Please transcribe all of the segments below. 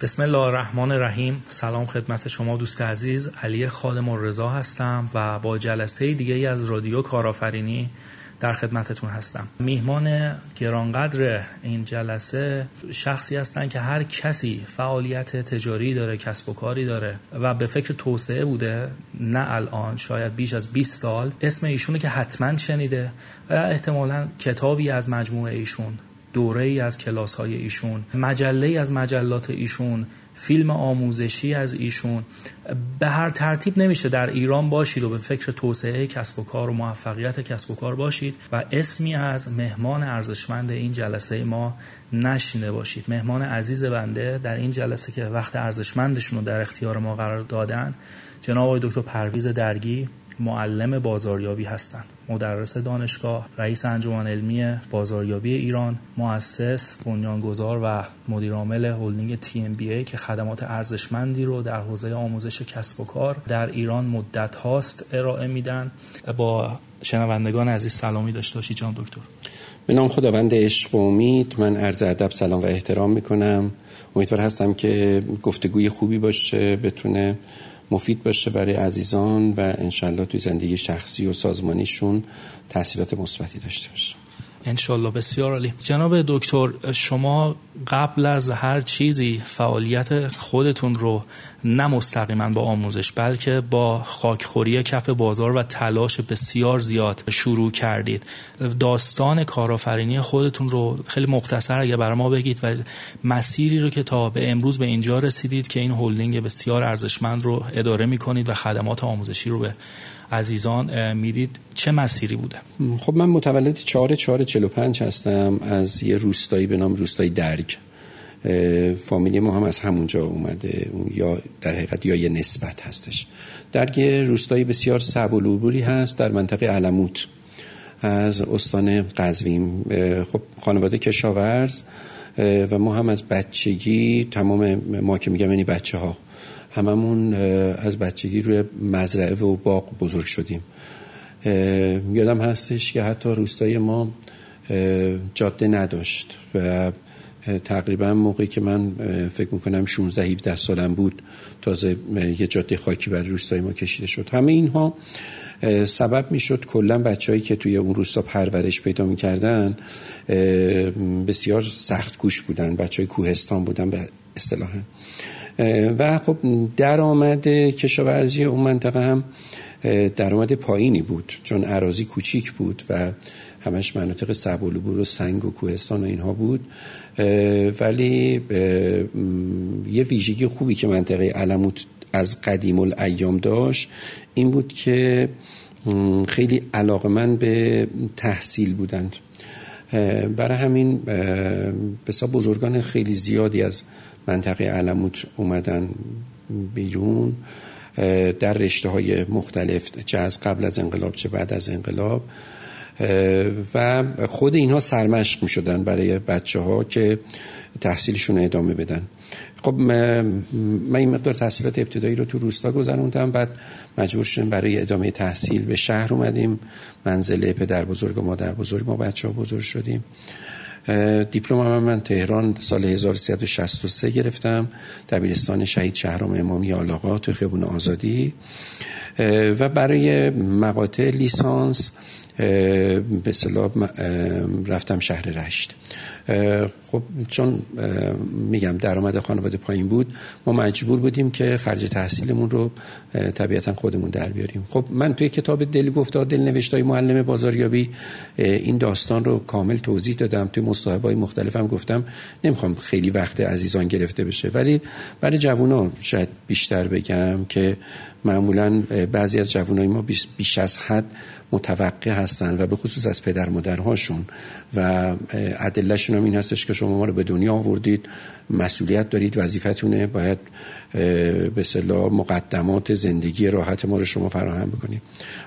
بسم الله الرحمن الرحیم. سلام خدمت شما دوست عزیز. علی خادم الرضا هستم و با جلسه دیگه از رادیو کارآفرینی در خدمتتون هستم. میهمان گرانقدر این جلسه شخصی هستند که هر کسی فعالیت تجاری داره کسب و کاری داره و به فکر توسعه بوده. نه الان شاید بیش از 20 سال. اسم ایشونه که حتما شنیده و احتمالا کتابی از مجموعه ایشون. دوره ای از کلاس های ایشون مجله از مجلات ایشون فیلم آموزشی از ایشون. به هر ترتیب نمیشه در ایران باشید و به فکر توسعه کسب و کار و موفقیت کسب و کار باشید و اسمی از مهمان ارزشمند این جلسه ما نشینده باشید. مهمان عزیز بنده در این جلسه که وقت ارزشمندشون رو در اختیار ما قرار دادن جناب دکتر پرویز درگی. معلم بازاریابی هستند. مدرس دانشگاه رئیس انجمن علمی بازاریابی ایران مؤسس بنیانگذار و مدیرعامل هلدینگ تی ام بی ای که خدمات ارزشمندی رو در حوزه آموزش کسب و کار در ایران مدت هاست ارائه میدن. با شنوندگان عزیز سلامی داشته باشید جان دکتر. به نام خداوند عشق و امید. من عرض ادب سلام و احترام می‌کنم. امیدوار هستم که گفتگوی خوبی باشه بتونه مفید باشه برای عزیزان و انشالله توی زندگی شخصی و سازمانیشون تاثیرات مثبتی داشته باشه. انشالله بسیار عالی. جناب دکتر شما قبل از هر چیزی فعالیت خودتون رو نه مستقیما با آموزش بلکه با خاکخوری کف بازار و تلاش بسیار زیاد شروع کردید. داستان کارآفرینی خودتون رو خیلی مختصر اگه برای ما بگید و مسیری رو که تا به امروز به اینجا رسیدید که این هلدینگ بسیار ارزشمند رو اداره می‌کنید و خدمات آموزشی رو به عزیزان می‌دید. چه مسیری بوده؟ خب من متولد 4 4 45 هستم از یه روستایی به نام روستای درگ فامیلی ما هم از همونجا اومده. یا در حقیقت یا یه نسبت هستش. درگ روستایی بسیار سب و هست در منطقه علموت. از استان قزوین. خب خانواده کشاورز و ما هم از بچگی تمام ما که میگم یعنی بچه ها هممون از بچگی روی مزرعه و باغ بزرگ شدیم. یادم هستش که حتی روستای ما جاده نداشت و تقریبا موقعی که من فکر می‌کنم 16 17 سالم بود تازه یه جاده خاکی بر روستای ما کشیده شد. همه اینها سبب می‌شد کلا بچههایی که توی اون روستا پرورش پیدا می‌کردن بسیار سخت گوش بودن بچه های کوهستان بودن به اصطلاح. و خب درآمد کشاورزی اون منطقه هم درآمد پایینی بود چون عراضی کوچیک بود و همش مناطق سبولبور و سنگ و کوهستان و اینها بود. ولی یه ویژگی خوبی که منطقه علموت از قدیم الایام داشت این بود که خیلی علاقمند به تحصیل بودند. برای همین بسا بزرگان خیلی زیادی از منطقه علموت اومدن بیرون. در رشته های مختلف چه از قبل از انقلاب چه بعد از انقلاب. و خود اینها سرمشق می شدن برای بچه ها که تحصیلشون ادامه بدن. خب من این مقدار تحصیلات ابتدایی رو تو روستا گذروندم بعد مجبور شدیم برای ادامه تحصیل به شهر اومدیم. منزل پدر بزرگ و مادر بزرگ ما بچه ها بزرگ شدیم. دیپلم من تهران سال 1363 گرفتم. دبیرستان شهید شهرام امامی آلاقا تو خیبون آزادی. و برای مقاطع لیسانس به صلاح رفتم شهر رشت. خب چون میگم درآمد خانواده پایین بود ما مجبور بودیم که خرج تحصیلمون رو طبیعتا خودمون در بیاریم. خب من توی کتاب دل گفته دل نوشتای معلم بازاریابی این داستان رو کامل توضیح دادم. توی مصاحبه‌های مختلفم گفتم نمی‌خوام خیلی وقت عزیزان گرفته بشه ولی برای جوونا شاید بیشتر بگم که معمولا بعضی از جوانای ما بیش از حد متوقع هستن و به خصوص از پدر مادرهاشون و عدلشون هم این هستش که شما ما رو به دنیا آوردید مسئولیت دارید وظیفتونه باید به صلاح مقدمات زندگی راحت ما رو شما فراهم بکنید.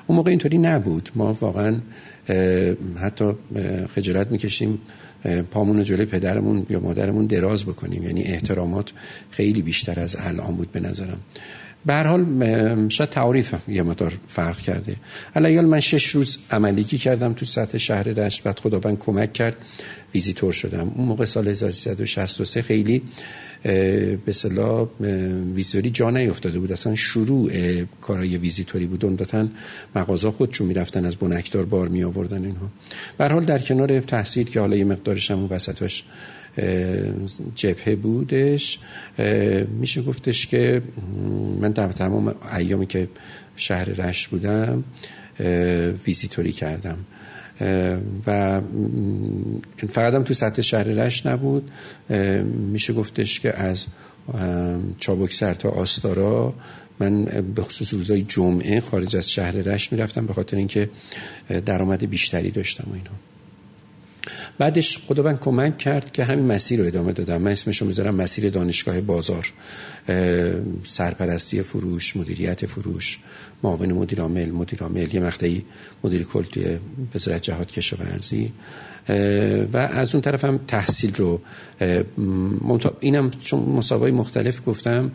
اون موقع اینطوری نبود. ما واقعا حتی خجالت می‌کشیم پامون جلوی پدرمون یا مادرمون دراز بکنیم. یعنی احترامات خیلی بیشتر از الان بود به نظرم. به هر حال شاید تعریف یه مدار فرق کرده. الان من شش روز عملیگی کردم تو سطح شهر رشت بعد خداوند کمک کرد. ویزیتور شدم. اون موقع سال 1363 خیلی به ویزیتوری جا نیفتاده بود. اصلا شروع کارای ویزیتوری بود. عمدتا مغازه خودشون می‌رفتن از بنکدار بار می آوردن اینها. به هر حال در کنار تحصیل که حالا یه مقدارش هم وسطاش جبهه بودش میشه گفتش که من در تمام ایامی که شهر رشت بودم ویزیتوری کردم. و فقط هم تو سطح شهر رشت نبود. میشه گفتش که از چابکسر تا آستارا من به خصوص روزای جمعه خارج از شهر رشت می‌رفتم به خاطر اینکه درآمد بیشتری داشتم و اینا. بعدش خداوند کمک کرد که همین مسیر رو ادامه دادم من اسمش رو می‌ذارم مسیر دانشگاه بازار. سرپرستی فروش مدیریت فروش معاون مدیر عامل. مدیر عامل یه مقطعی مدیر کل توی وزارت جهاد کشاورزی. و از اون طرف هم تحصیل رو اینم چون مسابقه مختلف گفتم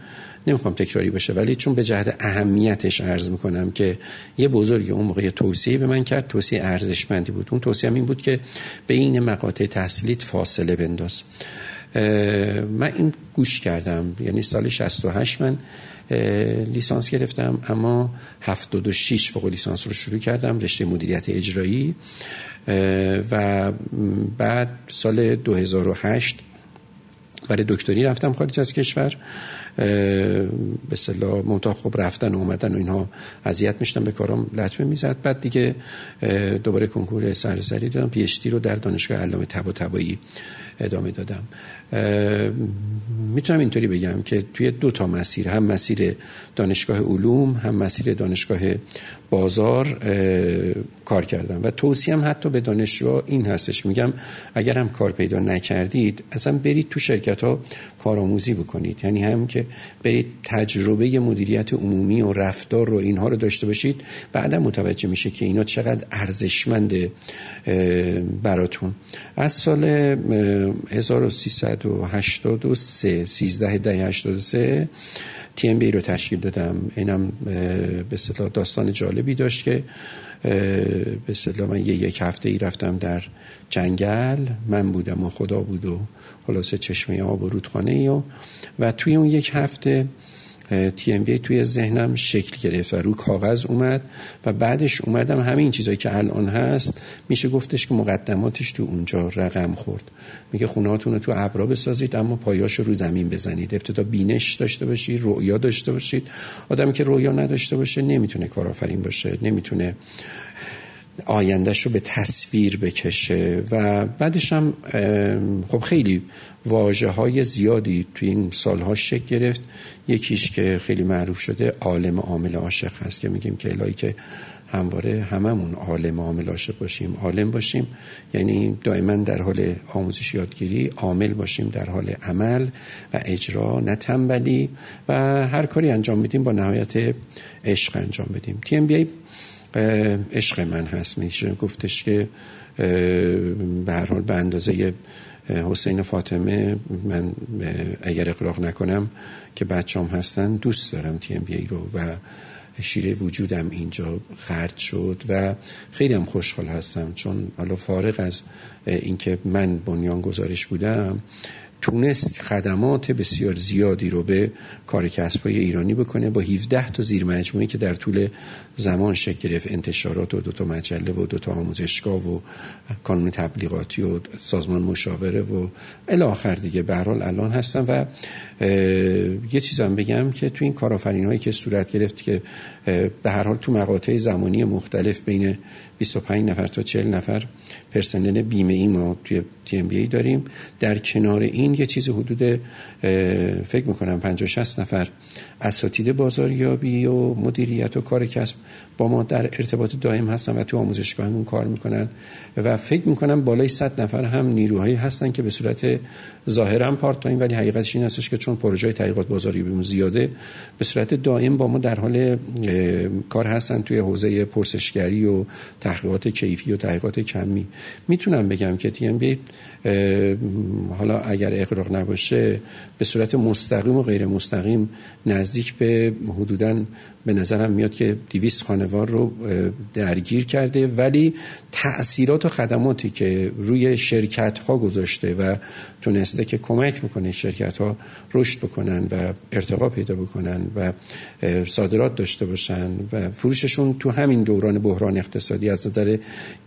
نمی‌خوام تکراری باشه ولی چون به جهت اهمیتش عرض می‌کنم که یه بزرگی اون موقع توصیه به من کرد توصیه ارزشمندی بود. اون توصیه این بود که به این مقاطع تحصیلیت فاصله بنداز. من این گوش کردم یعنی سال 68 من لیسانس گرفتم اما 76 فوق لیسانس رو شروع کردم رشته مدیریت اجرایی. و بعد سال 2008 برای دکتری رفتم خارج از کشور به صلاح منتها خب رفتن و اومدن و اینها اذیت میشتم به کارم لطمه می‌زد. بعد دیگه دوباره کنکور سرسری دادم پی رو در دانشگاه علامه طباطبایی ادامه دادم. می‌تونم اینطوری بگم که توی دو تا مسیر هم مسیر دانشگاه علوم هم مسیر دانشگاه بازار کار کردم. و توصیم حتی به دانشجو این هستش. میگم اگر هم کار پیدا نکردید اصلا برید تو شرکت ها کارآموزی بکنید. یعنی هم که برید تجربه مدیریت عمومی و رفتار رو اینها رو داشته باشید بعدا متوجه میشه که اینا چقدر ارزشمند براتون. از سال 1383 13 ده 83 بی رو تشکیل دادم. اینم به اصطلاح داستان جالبی داشت که به اصطلاح من یه یک هفته ای رفتم در جنگل. من بودم و خدا بود و خلاصه چشمه آب و رودخانه ای و, و توی اون یک هفته تی ام توی ذهنم شکل گرفت و رو کاغذ اومد و بعدش اومدم همین چیزایی که الان هست. میشه گفتش که مقدماتش تو اونجا رقم خورد. میگه خونهاتون رو تو ابرا بسازید اما پایاش رو زمین بزنید. ابتدا بینش داشته باشید رؤیا داشته باشید. آدمی که رؤیا نداشته باشه نمی‌تونه کارآفرین باشه نمی‌تونه آیندهش رو به تصویر بکشه و بعدش هم خب خیلی واجه های زیادی توی این سالها شکل گرفت. یکیش که خیلی معروف شده عالم عامل عاشق هست که میگیم که الهی که همواره هممون عالم عامل عاشق باشیم عالم باشیم. یعنی دائما در حال آموزش یادگیری عامل باشیم در حال عمل و اجرا نه تنبلی. و هر کاری انجام میدیم با نهایت عشق انجام بدیم. بی عشق من هست. میشه گفتش که به هر حال به اندازه حسین فاطمه من اگر اقراق نکنم که بچام هستن دوست دارم تی ام بی رو و شیره وجودم اینجا خرد شد و خیلی هم خوشحال هستم. چون حالا فارغ از اینکه من بنیان گزارش بودم تونست خدمات بسیار زیادی رو به کار کسب ایرانی بکنه با 17 تا زیر مجموعی که در طول زمان شکل گرفت انتشارات و دو تا مجله و دو تا آموزشگاه و کانون تبلیغاتی و سازمان مشاوره و الی آخر دیگه. به الان هستم و یه چیزم بگم که تو این کارآفرین هایی که صورت گرفت که به هر حال تو مقاطع زمانی مختلف بین 25 نفر تا 40 نفر پرسنل بیمه ای ما توی تی ام بی داریم. در کنار این یه چیز حدود فکر می‌کنم 50 60 نفر اساتید بازاریابی و مدیریت و کار کسب با ما در ارتباط دائم هستن و تو آموزشگاهمون کار می‌کنن و فکر می‌کنم بالای 100 نفر هم نیروهایی هستن که به صورت ظاهرا پارت تایم ولی حقیقتش این هستش که چون پروژه تحقیقات بازاریابی زیاده به صورت دائم با ما در حال کار هستن توی حوزه پرسشگری و تحقیقات کیفی و تحقیقات کمی. می‌تونم بگم که تی ام بی حالا اگر اقراق نباشه به صورت مستقیم و غیر مستقیم نزدیک به حدوداً به نظرم میاد که دیویست خانوار رو درگیر کرده ولی تأثیرات و خدماتی که روی شرکت ها گذاشته و تونسته که کمک می‌کنه شرکت ها رشد بکنن و ارتقا پیدا بکنن و صادرات داشته باشن و فروششون تو همین دوران بحران اقتصادی از نظر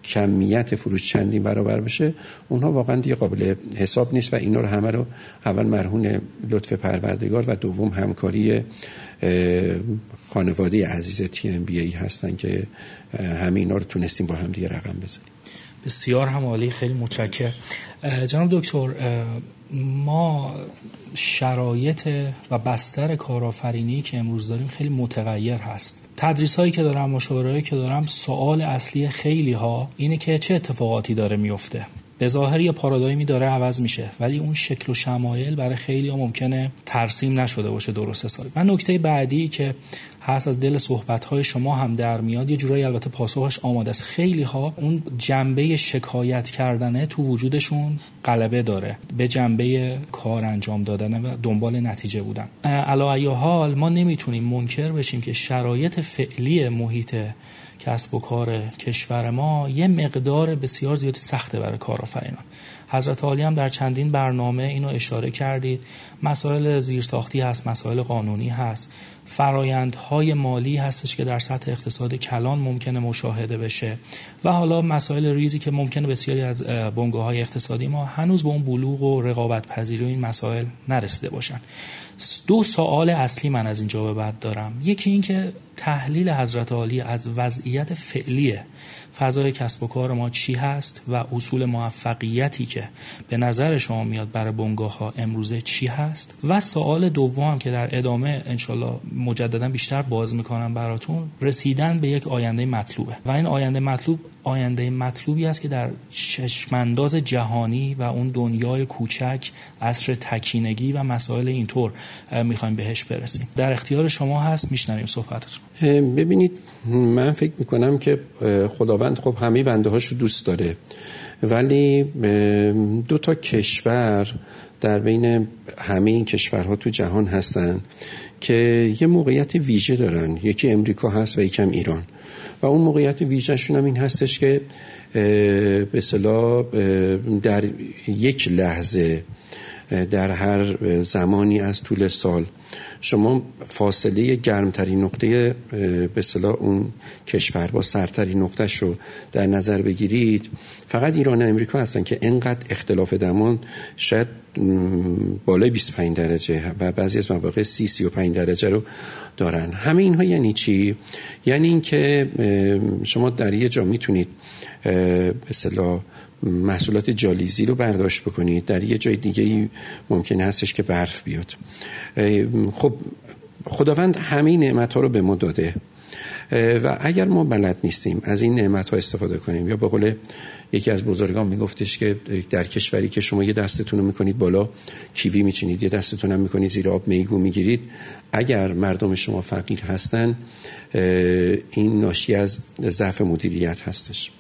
کمیت فروش چندین برابر بشه اونها واقعا دیگه قابل حساب نیست و اینا رو همه رو اول مرهون لطف پروردگار و دوم همکاری خانواده عزیز تی ام بی ای هستن که همه اینا رو تونستیم با هم دیگه رقم بزنیم. بسیار هم عالی خیلی متشکر جناب دکتر ما شرایط و بستر کارآفرینی که امروز داریم خیلی متغیر هست. تدریس هایی که دارم مشاوره که دارم سوال اصلی خیلی ها اینه که چه اتفاقاتی داره میفته به ظاهر یه پارادایمی داره عوض میشه. ولی اون شکل و شمایل برای خیلی ها ممکنه ترسیم نشده باشه درست حسابی. من نکته بعدی که هست از دل صحبت های شما هم در میاد یه جورایی البته پاسخش آماده است. خیلی ها اون جنبه شکایت کردنه تو وجودشون غلبه داره. به جنبه کار انجام دادن و دنبال نتیجه بودن. علا حال ما نمی‌تونیم منکر بشیم که شرایط فعلی محیط کسب و کار کشور ما یه مقدار بسیار زیادی سخته برای کارآفرینان. حضرت عالی هم در چندین برنامه اینو اشاره کردید. مسائل زیرساختی هست مسائل قانونی هست. فرایندهای مالی هستش که در سطح اقتصاد کلان ممکنه مشاهده بشه. و حالا مسائل ریزی که ممکنه بسیاری از بنگاه های اقتصادی ما هنوز به اون بلوغ و رقابت پذیری این مسائل نرسیده باشن. دو سوال اصلی من از اینجا به بعد دارم. یکی اینکه تحلیل حضرت عالی از وضعیت فعلی فضای کسب و کار ما چی هست و اصول موفقیتی که به نظر شما میاد برای بنگاه ها امروزه چی هست؟ و سوال دوم که در ادامه انشالله مجددا بیشتر باز می‌کنم براتون رسیدن به یک آینده مطلوبه. و این آینده مطلوب آینده مطلوبی است که در چشمانداز جهانی و اون دنیای کوچک عصر تکینگی و مسائل اینطور می‌خوایم بهش برسیم. در اختیار شما هست میشنویم صحبتتون. ببینید من فکر می‌کنم که خداوند خب همه بنده هاشو دوست داره. ولی دو تا کشور در بین همه این کشورها تو جهان هستن. که یه موقعیت ویژه دارن. یکی امریکا هست و یکم ایران. و اون موقعیت ویژهشون هم این هستش که به صلاح در یک لحظه در هر زمانی از طول سال شما فاصله گرمترین نقطه به صلاح اون کشور با سرترین نقطه رو در نظر بگیرید. فقط ایران و امریکا هستن که انقدر اختلاف دمان شاید بالای 25 درجه و بعضی از مواقع 30 35 درجه رو دارن. همه اینها یعنی چی؟ یعنی اینکه شما در یه جا می‌تونید به صلاح محصولات جالیزی رو برداشت بکنید. در یه جای دیگه ممکن هستش که برف بیاد. خب خداوند همه نعمت ها رو به ما داده. و اگر ما بلد نیستیم از این نعمت ها استفاده کنیم یا به قول یکی از بزرگان میگفتش که در کشوری که شما یه دستتون رو می‌کنید بالا کیوی میچینید یه دستتون هم می‌کنید زیر آب میگو می‌گیرید. اگر مردم شما فقیر هستن این ناشی از ضعف مدیریت هستش.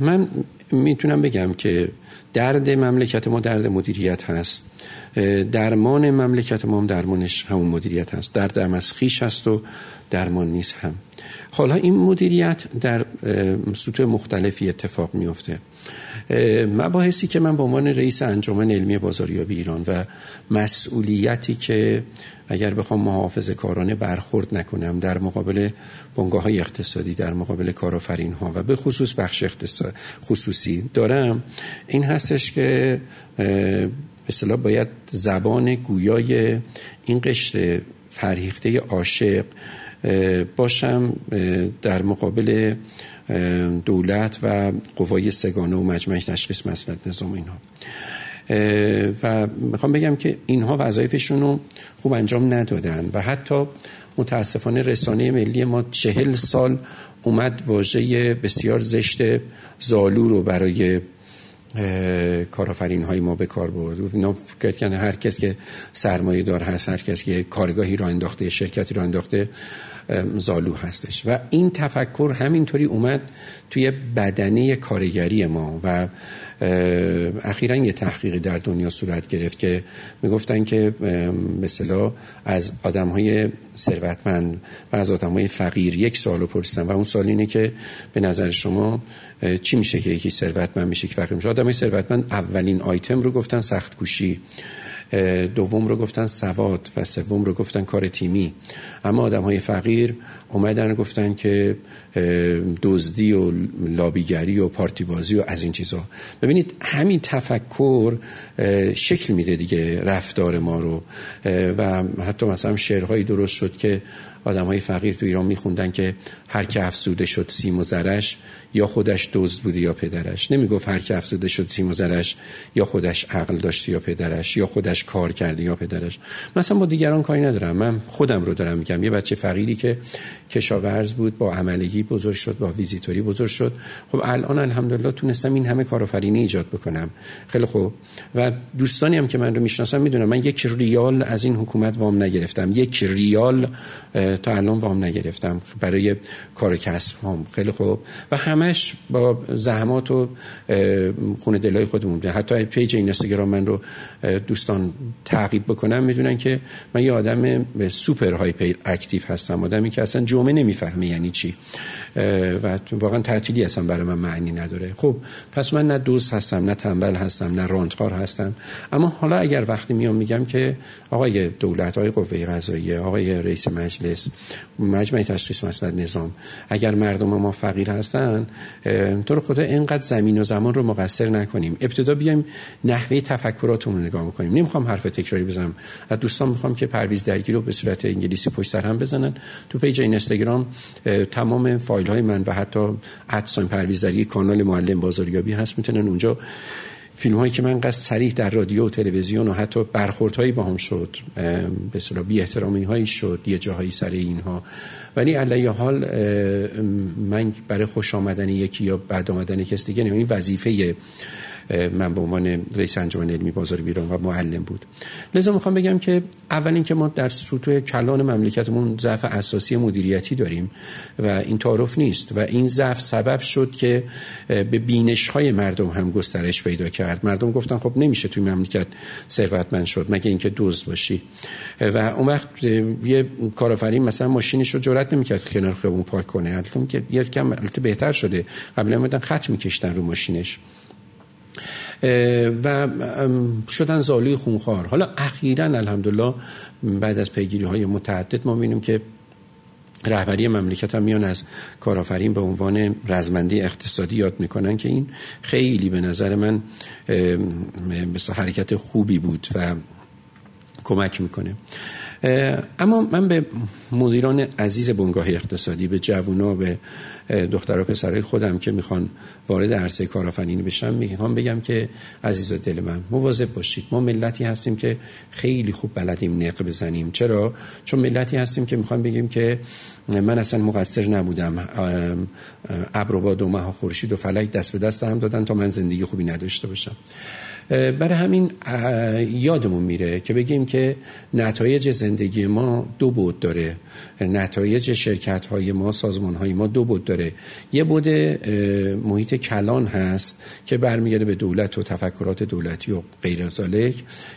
من می‌تونم بگم که درد مملکت ما درد مدیریت هست. درمان مملکت ما هم درمانش همون مدیریت هست. دردم از خیش هست و درمان نیست هم. حالا این مدیریت در سطوح مختلفی اتفاق میفته مباحثی که من به عنوان رئیس انجمن علمی بازاریابی ایران و مسئولیتی که اگر بخوام محافظه کارانه برخورد نکنم در مقابل بنگاه های اقتصادی در مقابل کارآفرین ها و به خصوص بخش اقتصاد خصوصی دارم این هستش که به باید زبان گویای این قشر فرهیخته عاشق باشم در مقابل دولت و قوای سگانه و مجمع تشخیص مسند نظام اینها. و می‌خوام بگم که اینها وظایفشون رو خوب انجام ندادن و حتی متاسفانه رسانه ملی ما چهل سال اومد واژه بسیار زشت زالو رو برای کارآفرین های ما به کار برد. اینا فکر کنه هر کس که سرمایه دار هست هر کس که کارگاهی را انداخته شرکتی را انداخته زالو هستش. و این تفکر همینطوری اومد توی بدنه کارگری ما و اخیرا یه تحقیقی در دنیا صورت گرفت که می‌گفتن که مثلا از آدم های ثروتمند و از آدم های فقیر یک سوال رو پرسیدن و اون سوال اینه که به نظر شما چی میشه که یکی ثروتمند میشه که فقیر میشه؟ آدم ثروتمند اولین آیتم رو گفتن سخت کوشی دوم رو گفتن سواد و سوم رو گفتن کار تیمی. اما آدم های فقیر اومدن گفتن که دزدی و لابیگری و پارتی بازی و از این چیزها ببینید همین تفکر شکل میده دیگه رفتار ما رو. و حتی مثلا شعرهایی درست شد که آدم های فقیر تو ایران میخوندن که هر که افسوده شد سیم و زرش یا خودش دزد بوده یا پدرش. نمی‌گفت هر که افسوده شد سیم و زرش یا خودش عقل داشته یا پدرش یا خودش کار کرده یا پدرش. مثلا با دیگران کاری ندارم. من خودم رو دارم میگم. یه بچه فقیری که کشاورز بود با عملگی بزرگ شد با ویزیتوری بزرگ شد. خب الان الحمدلله تونستم این همه کارآفرینی ایجاد بکنم. خیلی خوب. و دوستانی هم که من رو می‌شناسن می‌دونم من یک ریال از این حکومت وام نگرفتم. یک ریال تا الان وام نگرفتم. برای کار کسب هم. خیلی خوب. و همش با زحمات و خون دلای خودمون. حتی page اینستاگرام من رو دوستان تعقیب بکنن می‌دونن که من یه آدم super hyperactive هستم. آدمی که اصلا جمعه نمی‌فهمه یعنی چی. و واقعا تعطیلی اصلا برای من معنی نداره. خب پس من نه دزد هستم نه تنبل هستم نه رانتخار هستم. اما حالا اگر وقتی میام میگم که آقای دولت آقای قوه قضاییه آقای رئیس مجلس مجمع تشخیص مصلحت نظام. اگر مردم ما فقیر هستن تو رو خدا اینقدر زمین و زمان رو مقصر نکنیم. ابتدا بیایم نحوه تفکراتمون رو نگاه می‌کنیم نمی‌خوام حرف تکراری بزنم. از دوستان می‌خوام که پرویز درگی رو به صورت انگلیسی پشت سر هم بزنن. تو page اینستاگرام تمام فایل های من و حتی at sign پرویز درگی کانال معلم بازاریابی هست. می‌تونن اونجا فیلم هایی که من قصد سریح در رادیو و تلویزیون و حتی برخورد هایی با هم شد به اصطلاح بی احترامی هایی شد یه جاهایی سر اینها. ولی علی ای حال من برای خوش آمدن یکی یا بد آمدن کسی دیگه این وظیفه من به عنوان رئیس انجمن علمی بازار بیرون و معلم بود. لذا می‌خوام بگم که اول اینکه ما در سطوح کلان مملکتمون ضعف اساسی مدیریتی داریم و این تعارف نیست و این ضعف سبب شد که به بینش های مردم هم گسترش پیدا کرد. مردم گفتن خب نمیشه توی مملکت ثروتمند شد مگه اینکه دزد باشی؟ و اون وقت یه کارآفرین مثلا ماشینش رو جرئت نمی‌کرد کنار خیابون پارک کنه. البته که یه کم بهتر شده. قبلا مدن خط میکشتن رو ماشینش. و شدن زالوی خونخوار. حالا اخیرا الحمدلله بعد از پیگیری های متعدد ما بینیم که رهبری مملکت هم میان از کارآفرین به عنوان رزمنده اقتصادی یاد می‌کنن که این خیلی به نظر من مثل حرکت خوبی بود و کمک می‌کنه. اما من به مدیران عزیز بنگاه اقتصادی به جوونا به دختر و پسرای خودم که می‌خوان وارد عرصه کارآفرینی بشن می‌خوام بگم که عزیز دل من مواظب باشید. ما ملتی هستیم که خیلی خوب بلدیم نق بزنیم. چرا؟ چون ملتی هستیم که می‌خوام بگیم که من اصلا مقصر نبودم. ابر و باد و ماه خورشید و فلک دست به دست هم دادن تا من زندگی خوبی نداشته باشم. برای همین یادمون میره که بگیم که نتایج زندگی ما دو بود داره. نتایج شرکت های ما سازمان های ما دو بود یه بود محیط کلان هست که برمیگرده به دولت و تفکرات دولتی و غیر ذالک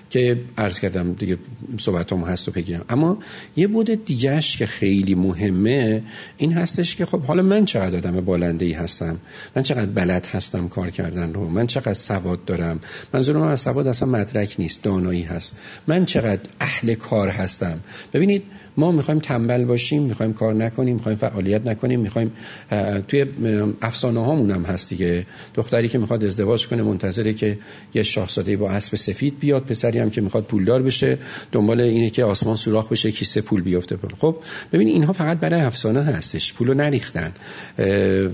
که عرض کردم دیگه صحبت هم هست و بگیرم اما یه بود دیگهش که خیلی مهمه این هستش که خب حالا من چقدر آدم بالنده ای هستم؟ من چقدر بلد هستم کار کردن رو؟ من چقدر سواد دارم؟ منظور من از سواد اصلا مدرک نیست دانایی هست. من چقدر اهل کار هستم؟ ببینید ما می‌خوایم تنبل باشیم می‌خوایم کار نکنیم می‌خوایم فعالیت نکنیم می‌خوایم توی افسانه هامون هم هست دیگه. دختری که می‌خواد ازدواج کنه منتظره که یه شاهزاده با اسب سفید بیاد پسری هم که می‌خواد پولدار بشه دنبال اینه که آسمان سوراخ بشه کیسه پول بیفته خب ببینید اینها فقط برای افسانه هستش پولو نریختن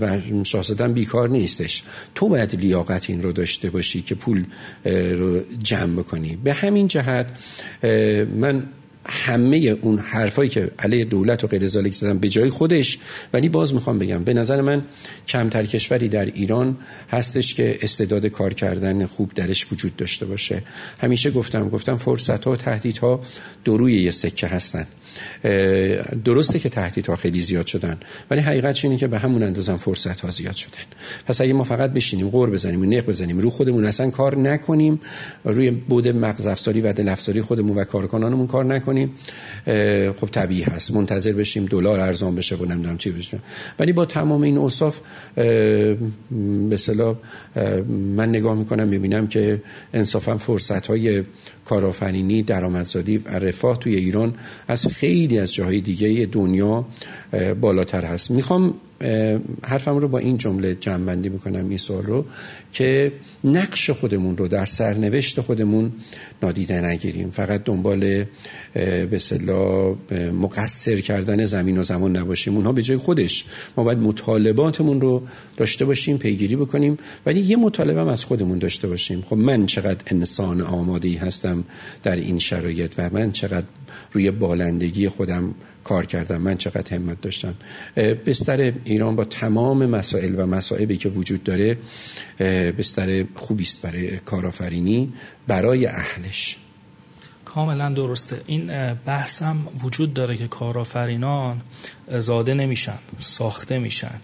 و شاهزاده بیکار نیستش. تو باید لیاقت این رو داشته باشی که پول رو جمع بکنی. به همین جهت من همه اون حرفایی که علیه دولت و غیر ذالک زدم به جای خودش. ولی باز می‌خوام بگم به نظر من کمتر کشوری در ایران هستش که استعداد کار کردن خوب درش وجود داشته باشه. همیشه گفتم گفتم فرصت ها و تهدیدها دو روی یه سکه هستن. درسته که تهدیدها خیلی زیاد شدن ولی حقیقت اینه که به همون اندازه فرصت ها زیاد شدن. پس اگه ما فقط بشینیم قور بزنیم و نق بزنیم رو خودمون اصلا کار نکنیم روی بود مغز افزاری و دل افزاری خودمون و کارکنانمون کار نکنیم. خب طبیعی هست. منتظر بشیم دلار ارزان بشه و نمی‌دونم چی بشه. ولی با تمام این اوصاف به من نگاه می‌کنم می‌بینم که انصافا فرصت های کارآفرینی درآمدزایی و رفاه توی ایران از خیلی از جاهای دیگه دنیا بالاتر هست. می‌خوام حرفم رو با این جمله جمع می‌کنم این سوال رو که نقش خودمون رو در سرنوشت خودمون نادیده نگیریم. فقط دنبال به مقصر کردن زمین و زمان نباشیم. اونها به جای خودش ما باید مطالباتمون رو داشته باشیم پیگیری بکنیم ولی یه مطالبه هم از خودمون داشته باشیم. خب من چقدر انسان آماده هستم در این شرایط و من چقدر روی بالندگی خودم کار کردم من چقدر همت داشتم. بستر ایران با تمام مسائل و مسائبی که وجود داره بستر خوبی است برای کارآفرینی برای اهلش. کاملا درسته. این بحثم وجود داره که کارآفرینان زاده نمیشن ساخته میشن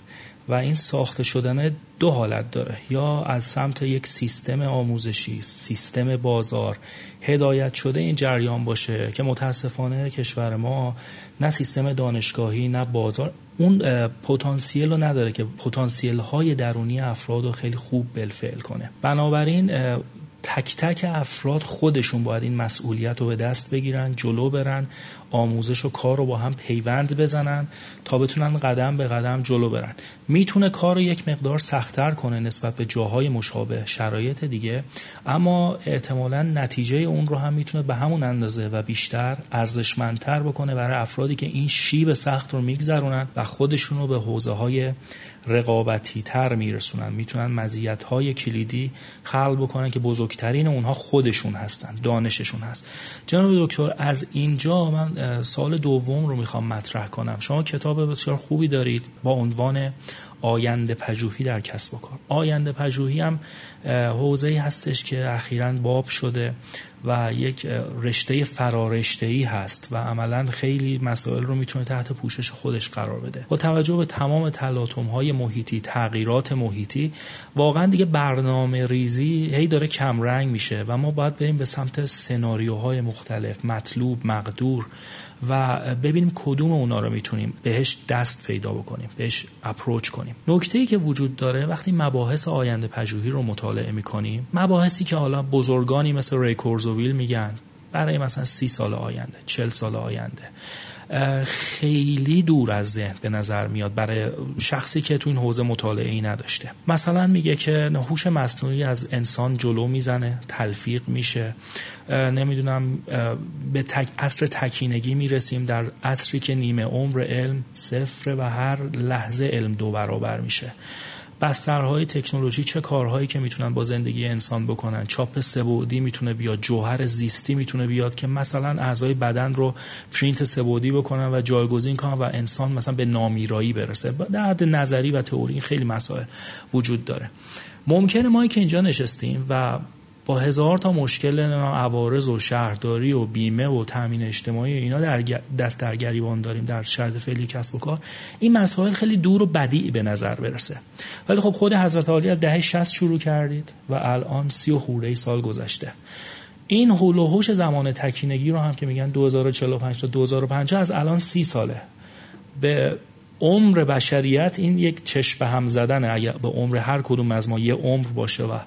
و این ساخته شدن دو حالت داره. یا از سمت یک سیستم آموزشی سیستم بازار هدایت شده این جریان باشه که متاسفانه کشور ما نه سیستم دانشگاهی نه بازار. اون پتانسیل رو نداره که پتانسیل های درونی افراد رو خیلی خوب بالفعل کنه. بنابراین تک تک افراد خودشون باید این مسئولیت رو به دست بگیرن جلو برن آموزش و کار رو با هم پیوند بزنن تا بتونن قدم به قدم جلو برن. می‌تونه کار رو یک مقدار سختتر کنه نسبت به جاهای مشابه شرایط دیگه اما احتمالا نتیجه اون رو هم می‌تونه به همون اندازه و بیشتر ارزشمندتر بکنه برای افرادی که این شیب سخت رو میگذرونن و خودشون رو به حوزه های رقابتی تر میرسونن. می‌تونن مزیت های کلیدی خلق بکنن که بزرگترین اونها خودشون هستن دانششون هست. جناب دکتر از اینجا من سال دوم رو می‌خوام مطرح کنم. شما کتاب بسیار خوبی دارید با عنوان آینده پژوهی در کسب و کار. آینده پژوهی هم حوزه‌ای هستش که اخیرا باب شده و یک رشته فرارشته ای هست و عملا خیلی مسائل رو می‌تونه تحت پوشش خودش قرار بده. با توجه به تمام تلاطم های محیطی تغییرات محیطی واقعا دیگه برنامه ریزی هی داره کمرنگ میشه و ما باید بریم به سمت سناریوهای مختلف مطلوب مقدور. و ببینیم کدوم اونا رو می‌تونیم بهش دست پیدا بکنیم بهش اپروچ کنیم. نکته ای که وجود داره وقتی مباحث آینده پژوهی رو مطالعه می‌کنیم مباحثی که حالا بزرگانی مثل ری کورزوویل میگن برای مثلا سی سال آینده چل سال آینده خیلی دور از ذهن به نظر میاد برای شخصی که تو این حوزه مطالعه ای نداشته. مثلا میگه که هوش مصنوعی از انسان جلو می‌زنه تلفیق میشه. نمی‌دونم به تک عصر تکینگی می‌رسیم در عصری که نیمه عمر علم صفر و هر لحظه علم دو برابر میشه. بسترهای تکنولوژی چه کارهایی که می‌تونن با زندگی انسان بکنن؟ چاپ سبودی می‌تونه بیاد جوهر زیستی می‌تونه بیاد که مثلا اعضای بدن رو پرینت سبودی بکنن و جایگزین کنن و انسان مثلا به نامیرایی برسه. در حد نظری و تئوری خیلی مسائل وجود داره. ممکنه ما که اینجا نشستیم و با هزار تا مشکل عوارض و شهرداری و بیمه و تامین اجتماعی اینا در دست در گریبان داریم در شرط فعلی کسب و کار. این مسائل خیلی دور و بدیع به نظر برسه. ولی خب خود حضرت عالی از دهه 60 شروع کردید و الان سی و خورده سال گذشته. این حول و حوش زمان تکینگی رو هم که میگن 2045 تا 2050 از الان سی ساله. به عمر بشریت این یک چشم به هم زدن اگر به عمر هر کدوم از ما یه عمر باشه و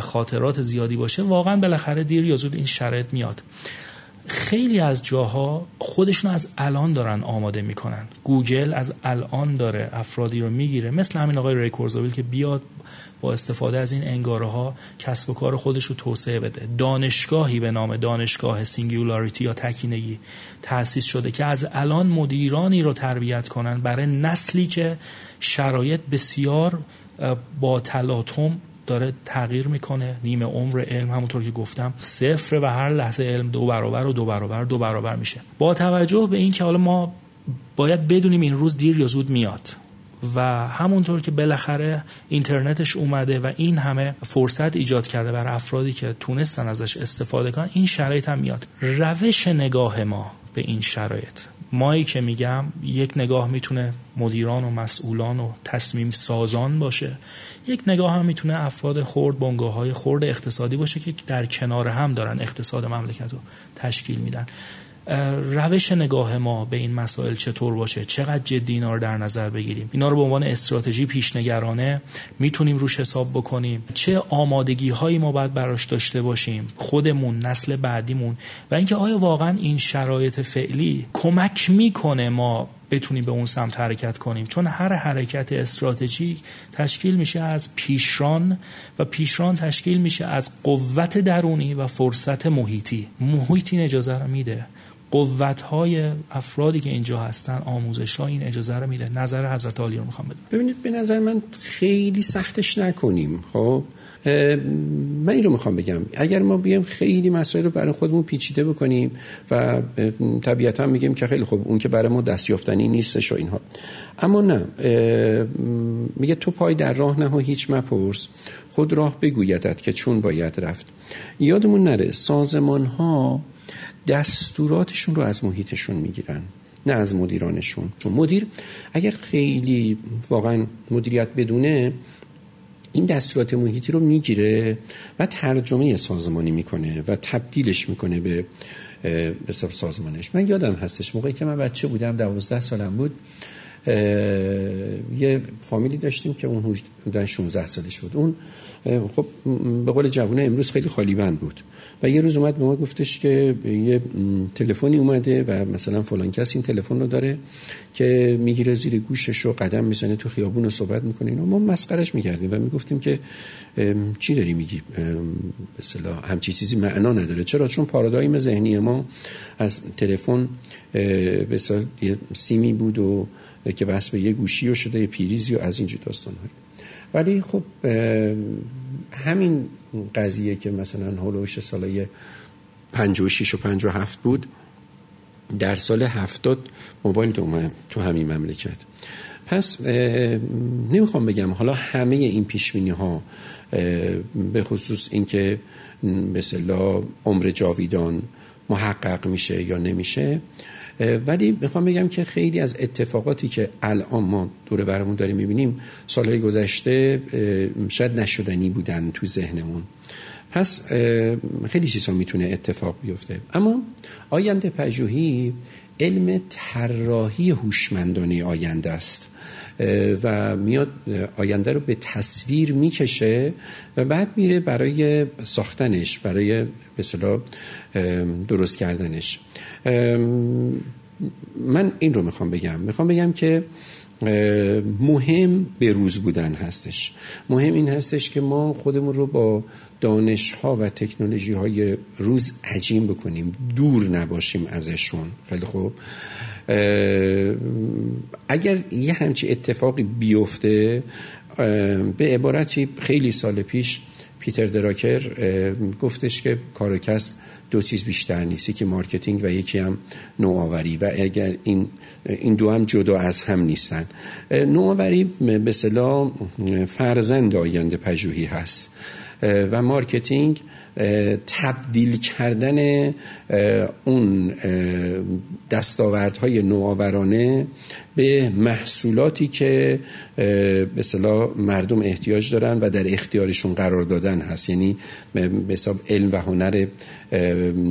خاطرات زیادی باشه واقعا بالاخره دیر یا زود این شرط میاد. خیلی از جاها خودشون از الان دارن آماده می‌کنن. گوگل از الان داره افرادی رو می‌گیره. مثل همین آقای ری کورزویل که بیاد با استفاده از این انگاره ها کسب و کار خودش رو توسعه بده. دانشگاهی به نام دانشگاه Singularity یا تکینگی تأسیس شده که از الان مدیرانی رو تربیت کنن برای نسلی که شرایط بسیار با تلاطم داره تغییر می‌کنه. نیمه عمر علم همونطور که گفتم صفر و هر لحظه علم دو برابر و دو برابر دو برابر میشه. با توجه به اینکه حالا ما باید بدونیم این روز دیر یا زود میاد و همونطور که بالاخره اینترنتش اومده و این همه فرصت ایجاد کرده برای افرادی که تونستن ازش استفاده کنن این شرایط هم میاد. روش نگاه ما به این شرایط. مایی که میگم یک نگاه می‌تونه مدیران و مسئولان و تصمیم سازان باشه. یک نگاه هم می‌تونه افراد خرد بنگاه های خرد اقتصادی باشه که در کنار هم دارن اقتصاد مملکت رو تشکیل میدن. روش نگاه ما به این مسائل چطور باشه؟ چقدر جدی اینا رو در نظر بگیریم؟ اینا رو به عنوان استراتژی پیشنگرانه می‌تونیم روش حساب بکنیم. چه آمادگی هایی ما باید براش داشته باشیم؟ خودمون نسل بعدیمون. و اینکه آیا واقعا این شرایط فعلی کمک می‌کنه ما بتونیم به اون سمت حرکت کنیم؟ چون هر حرکت استراتژیک تشکیل میشه از پیشران و پیشران تشکیل میشه از قوت درونی و فرصت محیطی. محیطی اجازه رو میده. قوت های افرادی که اینجا هستن آموزش ها این اجازه رو میده. نظر حضرت عالی رو می‌خوام بدم. ببینید به نظر من خیلی سختش نکنیم. خب من این رو می‌خوام بگم. اگر ما بیایم خیلی مسائل رو برای خودمون پیچیده بکنیم و طبیعتا میگیم که خیلی خوب اون که برای ما دستیافتنی نیستش و اینها. اما نه میگه تو پای در راه نه و هیچ مپرس. خود راه بگویدت که چون باید رفت. یادمون نره سازمان ها دستوراتشون رو از محیطشون می‌گیرن نه از مدیرانشون. چون مدیر اگر خیلی واقعا مدیریت بدونه این دستورات محیطی رو می‌گیره و ترجمه سازمانی می‌کنه و تبدیلش می‌کنه به به سازمانش. من یادم هستش موقعی که من بچه بودم دوازده سالم بود. یه فامیلی داشتیم که اون حدودا 16 سالش بود. اون خب به قول جوانه امروز خیلی خالی بند بود. و یه روز اومد به ما گفتش که یه تلفنی اومده و مثلا فلان کس این تلفن رو داره که می‌گیره زیر گوشش و قدم می‌زنه تو خیابون و صحبت می‌کنه اینا. ما مسخرش می‌کردیم و می‌گفتیم که چی داری میگی؟ به همچی چیزی معنا نداره. چرا؟ چون پارادایم ذهنی ما از تلفن به یه سیمی بود و که بس یه گوشی و شده یه پیریزی و از اینجور داستان های ولی خب همین قضیه که مثلا هلوش سالای 56 و 57 بود در سال 70 موبایل اومد تو همین مملکت. پس نمی‌خوام بگم حالا همه این پیشبینی ها به خصوص اینکه مثلا عمر جاویدان محقق میشه یا نمیشه ولی می‌خوام بگم که خیلی از اتفاقاتی که الان ما دور برمون داریم می‌بینیم سالهای گذشته شاید نشدنی بودن تو ذهنمون. پس خیلی چیزا می‌تونه اتفاق بیفته. اما آینده پژوهی علم طراحی هوشمندانه آینده است. و میاد آینده رو به تصویر می‌کشه و بعد میره برای ساختنش برای به درست کردنش. من این رو می‌خوام بگم. می‌خوام بگم که مهم به روز بودن هستش. مهم این هستش که ما خودمون رو با دانش ها و تکنولوژی های روز عجین بکنیم. دور نباشیم ازشون. خیلی خوب. اگر یه همچی اتفاقی بیفته به عبارتی خیلی سال پیش پیتر دراکر گفتش که کار کسب دو چیز بیشتر نیست. یکی marketing و یکی هم نوآوری. و اگر این این دو هم جدا از هم نیستن. نوآوری به اصطلاح فرزند آینده پژوهی هست. و marketing تبدیل کردن اون دستاوردهای نوآورانه به محصولاتی که به مردم احتیاج دارن و در اختیارشون قرار دادن هست. یعنی به حساب علم و هنر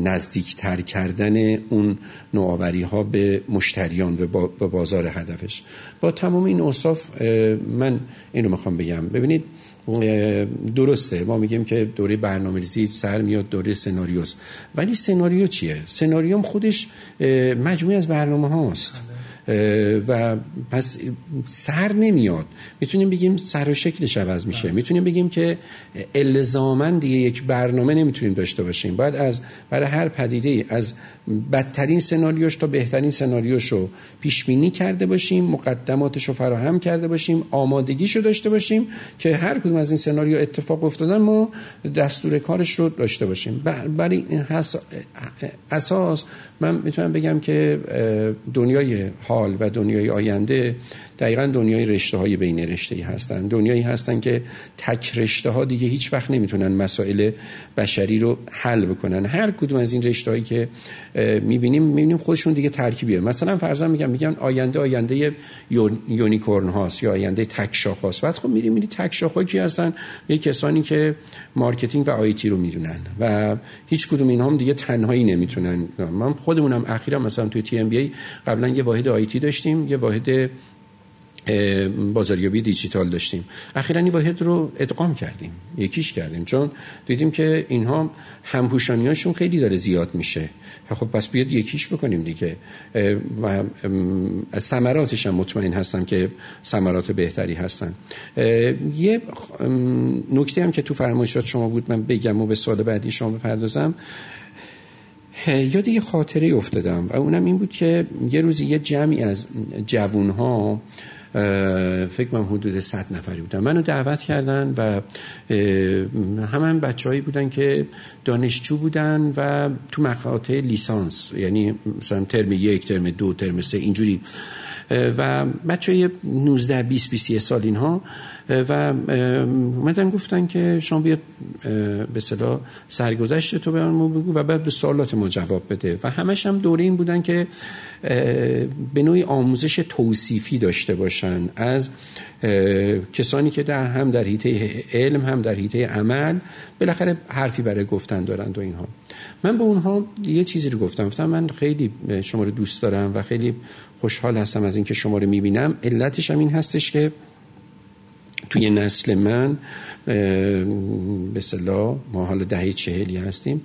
نزدیکتر کردن اون نوآوری ها به مشتریان و به بازار هدفش. با تمام این اوصاف من اینو می‌خوام بگم. ببینید درسته. ما میگیم که دوره برنامه ریزی سر میاد دوره سناریوس ولی سناریو چیه؟ سناریوم خودش مجموعی از برنامه هاست و پس سر نمیاد. می‌تونیم بگیم سر و شکلش عوض میشه. می‌تونیم بگیم که الزامن دیگه یک برنامه نمی‌تونیم داشته باشیم. باید از برای هر پدیده از بدترین سناریوش تا بهترین سناریوش رو پیش بینی کرده باشیم مقدماتش رو فراهم کرده باشیم آمادگیش رو داشته باشیم که هر کدوم از این سناریو اتفاق افتادن ما دستور کارش رو داشته باشیم. برای این اساس من می‌تونم بگم که دنیای حال و دنیای آینده دقیقا دنیای رشته های بین رشته ای هستن. دنیایی هستن که تک رشته ها دیگه هیچ وقت نمی‌تونن مسائل بشری رو حل بکنن. هر کدوم از این رشته هایی که می‌بینیم می‌بینیم خودشون دیگه ترکیبیه. مثلا فرضاً میگم میگن آینده آینده unicorn هاست یا آینده تک شاخ هاست. بعد خب میریم میری تک شاخ کی هستن؟ یه کسانی که marketing و IT رو می‌دونن و هیچ کدوم اینها هم دیگه تنهایی نمی‌تونن. من خودمونم اخیرا مثلا توی TMBA قبلا یه واحد IT داشتیم یه واحد بازاریابی دیجیتال داشتیم. اخیرا این واحد رو ادغام کردیم. یکیش کردیم. چون دیدیم که اینها همپوشانیاشون خیلی داره زیاد میشه. خب پس بیاد یکیش بکنیم دیگه. و ثمراتش هم مطمئن هستم که ثمرات بهتری هستن. یه نکته هم که تو فرمایشات شما بود من بگم و به سال بعدی شما بپردازم. یاد یه خاطره افتادم و اونم این بود که یه روزی یه جمعی از جوون فکر من حدود 100 نفری بودن. منو دعوت کردن و همان بچههایی بودن که دانشجو بودن و تو مقاطع لیسانس یعنی مثلا ترم یک ترم دو ترم سه اینجوری و بچه های 19 20 21 سال اینها و اومدن گفتن که شما بیاد به صدا سرگذشت تو به ما بگو و بعد به سوالات ما جواب بده. و همش هم دوره این بودن که به نوعی آموزش توصیفی داشته باشن از کسانی که در هم در حیطه علم هم در حیطه عمل بالاخره حرفی برای گفتن دارند و اینها. من به اونها یه چیزی رو گفتم. گفتم من خیلی شما رو دوست دارم و خیلی خوشحال هستم از اینکه شما رو می‌بینم. علتش هم این هستش که توی نسل من به صلاح ما حالا دهه چهلی هستیم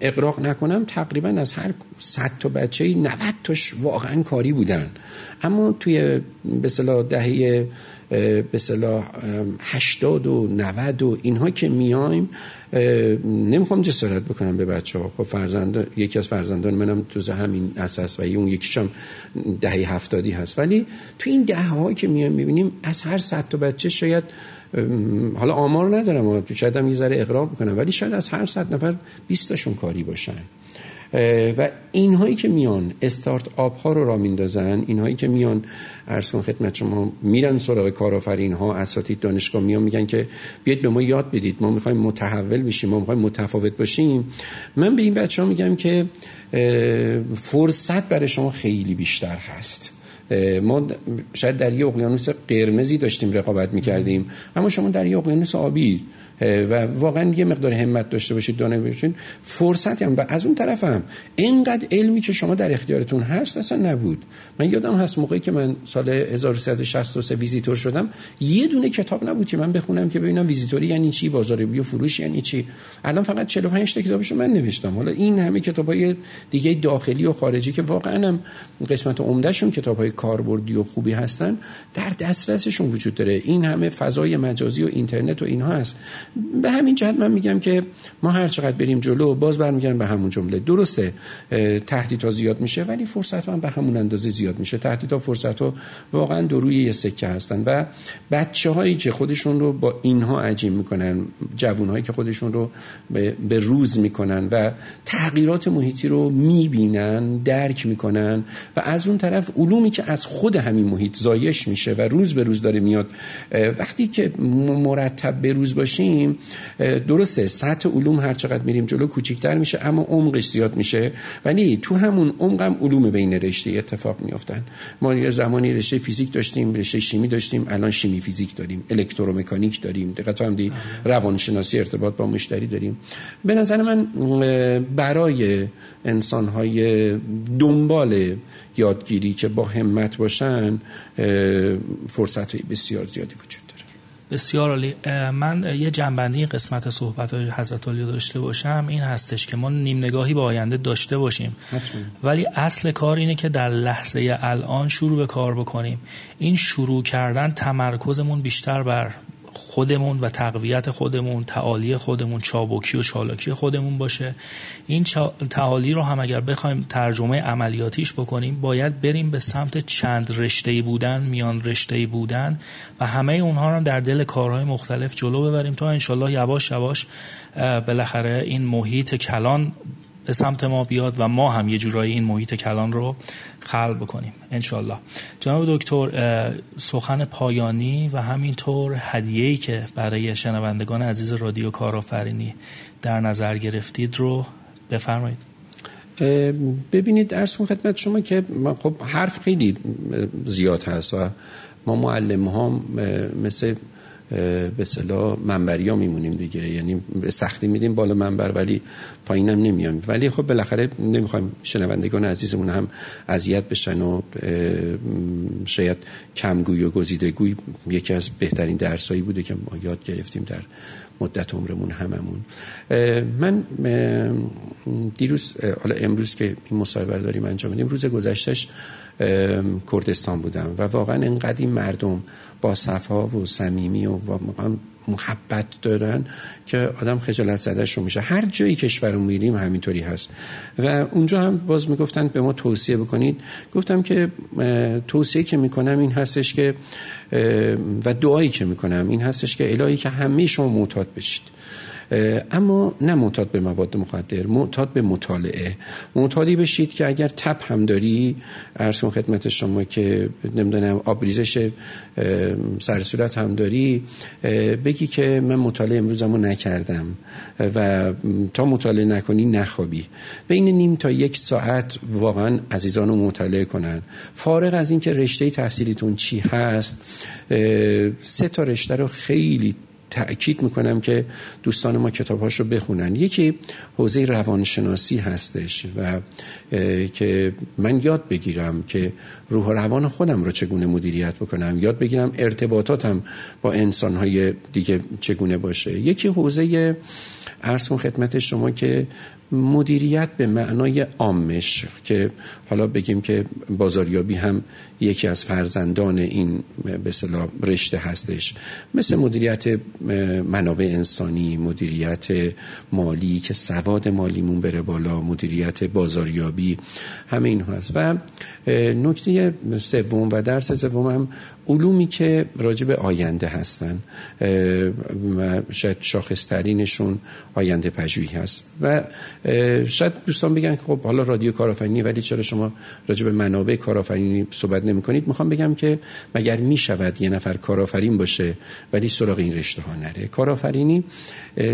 اقراق نکنم تقریبا از هر صد تا بچه 90 تاش واقعا کاری بودن. اما توی به صلاح دهه به صلاح 80 و 90 و اینها که میایم نمی‌خوام جسارت بکنم به بچه ها خب فرزند یکی از فرزندان منم جز همین اساس و اون یکیش هم دهه هفتادی هست. ولی تو این دهه که میایم می‌بینیم از هر صد تا بچه شاید حالا آمار ندارم شاید هم یه ذره اقرار بکنم ولی شاید از هر صد نفر 20 تاشون کاری باشن. و اینهایی که میان استارت آپ ها رو را میندازن اینهایی که میان ارز خدمت شما میرن سراغ کارآفرین ها اساتید دانشگاه میان میگن که بیاید به ما یاد بدید ما می‌خوایم متحول بشیم ما می‌خوایم متفاوت باشیم. من به این بچه ها میگم که فرصت برای شما خیلی بیشتر هست. ما شاید در یه اقیانوس قرمزی داشتیم رقابت می‌کردیم اما شما در یه اقیانوس آبی و واقعا یه مقدار همت داشته باشید دانه باشید فرصتی هم و از اون طرف هم اینقدر علمی که شما در اختیارتون هست اصلا نبود. من یادم هست موقعی که من سال 1363 ویزیتور شدم یه دونه کتاب نبود که من بخونم که ببینم ویزیتوری یعنی چی بازاریابی و فروش یعنی چی. الان فقط 45 تا کتابشو من نوشتم. حالا این همه کتابای دیگه داخلی و خارجی که واقعا هم قسمت عمدهشون کتابای کاربردی و خوبی هستن در دسترسشون وجود داره. این همه فضای مجازی و اینترنت و اینها هست. به همین جهت من میگم که ما هر چقدر بریم جلو باز برمیگردیم به همون جمله. درسته تهدیدها زیاد میشه ولی فرصت هم به همون اندازه زیاد میشه. تهدیدها فرصت ها واقعا دو روی یه سکه هستن و بچه هایی که خودشون رو با اینها عجیم می‌کنن جوون هایی که خودشون رو به روز می‌کنن و تغییرات محیطی رو می‌بینن درک می‌کنن و از اون طرف علومی که از خود همین محیط زایش میشه و روز به روز داره میاد وقتی که مرتب به روز باشیم درسته سطح علوم هر چقدر میریم جلو کوچیکتر میشه اما عمقش زیاد میشه. ولی تو همون عمق هم علوم بین رشته اتفاق میافتن. ما یه زمانی رشته فیزیک داشتیم رشته شیمی داشتیم الان شیمی فیزیک داریم الکترومکانیک داریم. دقت فهمیدی روانشناسی ارتباط با مشتری داریم. به نظر من برای انسان های دنبال یادگیری که با همت باشن فرصت بسیار زیادی وجود بسیار عالی. من یه جنبندی قسمت صحبت های حضرت علی داشته باشم. این هستش که ما نیم نگاهی به آینده داشته باشیم. ولی اصل کار اینه که در لحظه الان شروع به کار بکنیم. این شروع کردن تمرکزمون بیشتر بر خودمون و تقویت خودمون تعالی خودمون چابکی و چالاکی خودمون باشه. این تعالی رو هم اگر بخوایم ترجمه عملیاتیش بکنیم باید بریم به سمت چند رشته بودن میان رشته بودن و همه اونها رو در دل کارهای مختلف جلو ببریم تا انشالله یواش یواش بالاخره این محیط کلان به سمت ما بیاد و ما هم یه جورایی این محیط کلان رو خلق بکنیم. انشالله جناب دکتر سخن پایانی و همینطور هدیه‌ای که برای شنوندگان عزیز رادیو کارآفرینی در نظر گرفتید رو بفرمایید. ببینید ارز خدمت شما که خب حرف خیلی زیاد هست و ما معلم ها مثل به صلاح منبری میمونیم دیگه. یعنی به سختی میدیم بالا منبر ولی پایینم نمیام. ولی خب بالاخره نمی‌خوایم شنوندگان عزیزمون هم اذیت بشن و شاید کمگوی و گزیدگوی یکی از بهترین درسایی بوده که ما یاد گرفتیم در مدت عمرمون هممون. من دیروز حالا امروز که این مصاحبه داریم انجام میدیم روز گذشتهش کردستان بودم و واقعا انقدر این مردم با صفا و صمیمی و محبت دارن که آدم خجالت زدهش رو میشه. هر جایی کشور رو میریم همینطوری هست. و اونجا هم باز می‌گفتن به ما توصیه بکنید. گفتم که توصیه که می‌کنم این هستش که و دعایی که می‌کنم این هستش که الهی که همه شما معتاد بشید. اما نه معتاد به مواد مخدر معتاد به مطالعه. معتادی بشید که اگر تب هم داری ارز خدمت شما که نمی‌دونم آبریزش سر صورت هم داری بگی که من مطالعه امروزمو نکردم و تا مطالعه نکنی نخوابی. بین نیم تا یک ساعت واقعا عزیزان رو مطالعه کنن. فارغ از اینکه رشته تحصیلیتون چی هست سه تا رشته رو خیلی تأکید می‌کنم که دوستان ما کتابهاش رو بخونن. یکی حوزه روانشناسی هستش و که من یاد بگیرم که روح و روان خودم رو چگونه مدیریت بکنم. یاد بگیرم ارتباطاتم با انسانهای دیگه چگونه باشه. یکی حوزه ارز خدمت شما که مدیریت به معنای عامش که حالا بگیم که بازاریابی هم یکی از فرزندان این به رشته هستش. مثل مدیریت منابع انسانی مدیریت مالی که سواد مالیمون بره بالا مدیریت بازاریابی همه این هست. و نکته سوم و درس سوم هم علومی که راجب آینده هستن. و شاید شاخصترینشون آینده پژوهی هست. و شاید دوستان بگن که خب حالا رادیو کارآفرینی ولی چرا شما راجب منابع کارآفرینی صحبت نمی کنید می‌خوام بگم که مگر می‌شود یه نفر کارآفرین باشه ولی سراغ این رشته ها نره؟ کارآفرینی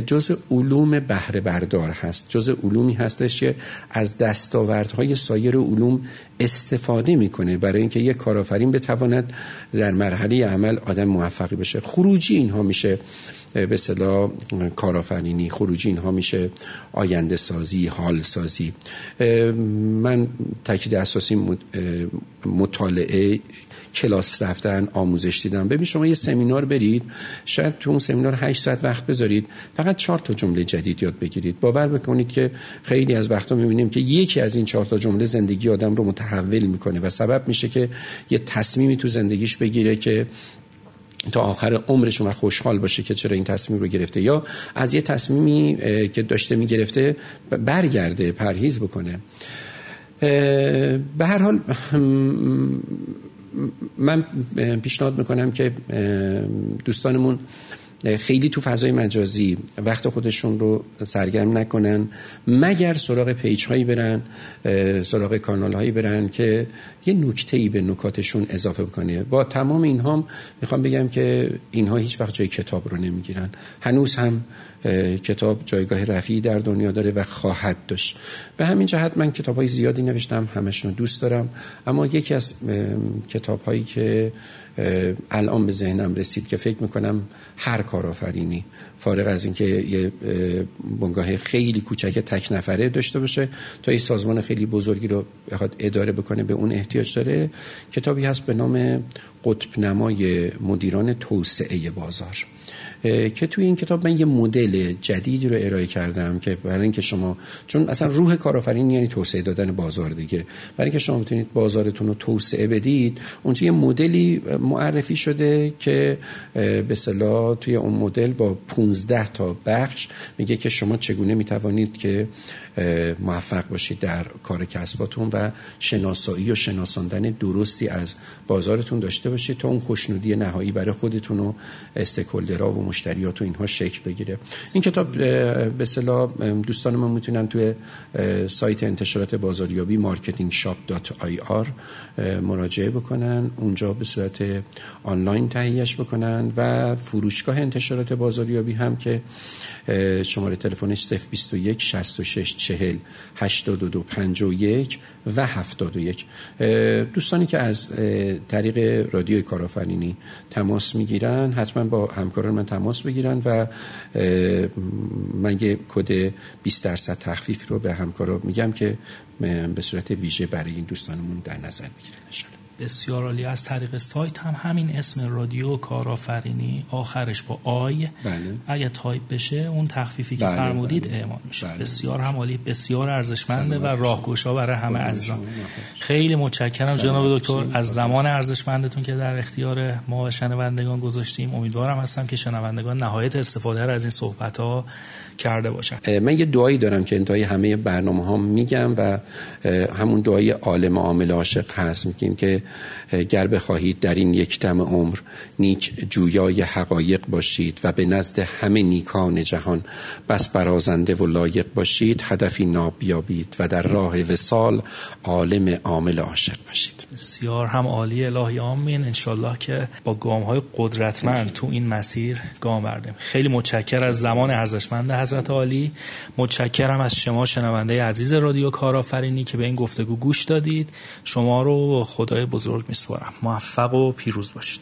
جز علوم بهره بردار هست. جز علومی هستش که از دستاوردهای سایر علوم استفاده می‌کنه برای اینکه یک کارآفرین بتواند در مرحله عمل آدم موفقی بشه. خروجی اینها میشه. به صلاح کارآفرینی خروجی اینها میشه آینده سازی حال سازی. من تاکید اساسی مطالعه کلاس رفتن آموزش دیدم ببین شما یه سمینار برید شاید تو اون سمینار 8 ساعت وقت بذارید فقط چهار تا جمله جدید یاد بگیرید. باور بکنید که خیلی از وقتا می‌بینیم که یکی از این چهار تا جمله زندگی آدم رو متحول می‌کنه و سبب میشه که یه تصمیمی تو زندگیش بگیره که تا آخر عمرش و خوشحال باشه که چرا این تصمیم رو گرفته. یا از یه تصمیمی که داشته می‌گرفته برگرده پرهیز بکنه. به هر حال من پیشنهاد می‌کنم که دوستانمون خیلی تو فضای مجازی وقت خودشون رو سرگرم نکنن مگر سراغ پیج هایی برن سراغ کانال هایی برن که یه نکته ای به نکاتشون اضافه بکنه. با تمام اینها می‌خوام بگم که اینها هیچ وقت جای کتاب رو نمی‌گیرن. هنوز هم کتاب جایگاه رفیعی در دنیا داره و خواهد داشت. به همین جهت من کتاب های زیادی نوشتم همشون دوست دارم. اما یکی از کتاب هایی که الان به ذهنم رسید که فکر می‌کنم هر کارآفرینی فارغ از اینکه یه بنگاه خیلی کوچک تک نفره داشته باشه تا یه سازمان خیلی بزرگی رو بخواد اداره بکنه به اون احتیاج داره. کتابی هست به نام قطب نمای مدیران توسعه بازار. که توی این کتاب من یه مدل جدیدی رو ارائه کردم که برای اینکه شما چون اصلا روح کارآفرینی یعنی توسعه دادن بازار دیگه. برای اینکه شما بتونید بازارتون رو توسعه بدید اونجا یه مدلی معرفی شده که به صلاح توی اون مدل با 15 تا بخش میگه که شما چگونه می‌توانید که موفق باشید در کار کسباتون و شناسایی و شناساندن درستی از بازارتون داشته باشید تا اون خوشنودی نهایی برای خودتون و استکولدرا و مشتریات و اینها شکل بگیره. این کتاب به اصطلاح دوستان ما می‌تونن توی سایت انتشارات بازاریابی marketingshop.ir مراجعه بکنن. اونجا به صورت آنلاین تهیهش بکنن و فروشگاه انتشارات بازاریابی هم که شماره تلفنش 021 66 40 82 51 و 71 دوستانی که از طریق رادیوی کارآفرینی تماس می‌گیرن حتما با همکاران من تماس بگیرن و من یه کد 20 درصد تخفیف رو به همکارا میگم که به صورت ویژه برای این دوستانمون در نظر می‌گیرن بسیار عالی از طریق سایت هم همین اسم رادیو کارآفرینی آخرش با آی بله. اگه تایپ بشه اون تخفیفی که بله، فرمودید بله. اعمال میشه بله. بسیار هم عالی بسیار ارزشمنده و راهگشا برای همه عزیزان. خیلی متشکرم جناب دکتر. از زمان ارزشمندتون که در اختیار ما و شنوندگان گذاشتیم امیدوارم هستم که شنوندگان نهایت استفاده از این صحبت ها کرده باشن. من یه دعایی دارم که انتهای همه برنامه ها میگم و همون دعای عالم عامل عاشق هست. میگیم که گر بخواهید در این یک دم عمر نیک جویای حقایق باشید و به نزد همه نیکان جهان بس برازنده و لایق باشید هدفی ناب بیابید و در راه وسال عالم عامل عاشق باشید. بسیار هم عالی الهی آمین. انشالله که با گام های قدرتمند تو این مسیر گام بردیم. خیلی متشکر از زمان ارزشمند حضرت عالی. متشکرم از شما شنونده عزیز رادیو کارآفرینی که به این گفتگو گوش دادید. شما رو خدای بزرگ میسپارم. موفق و پیروز باشید.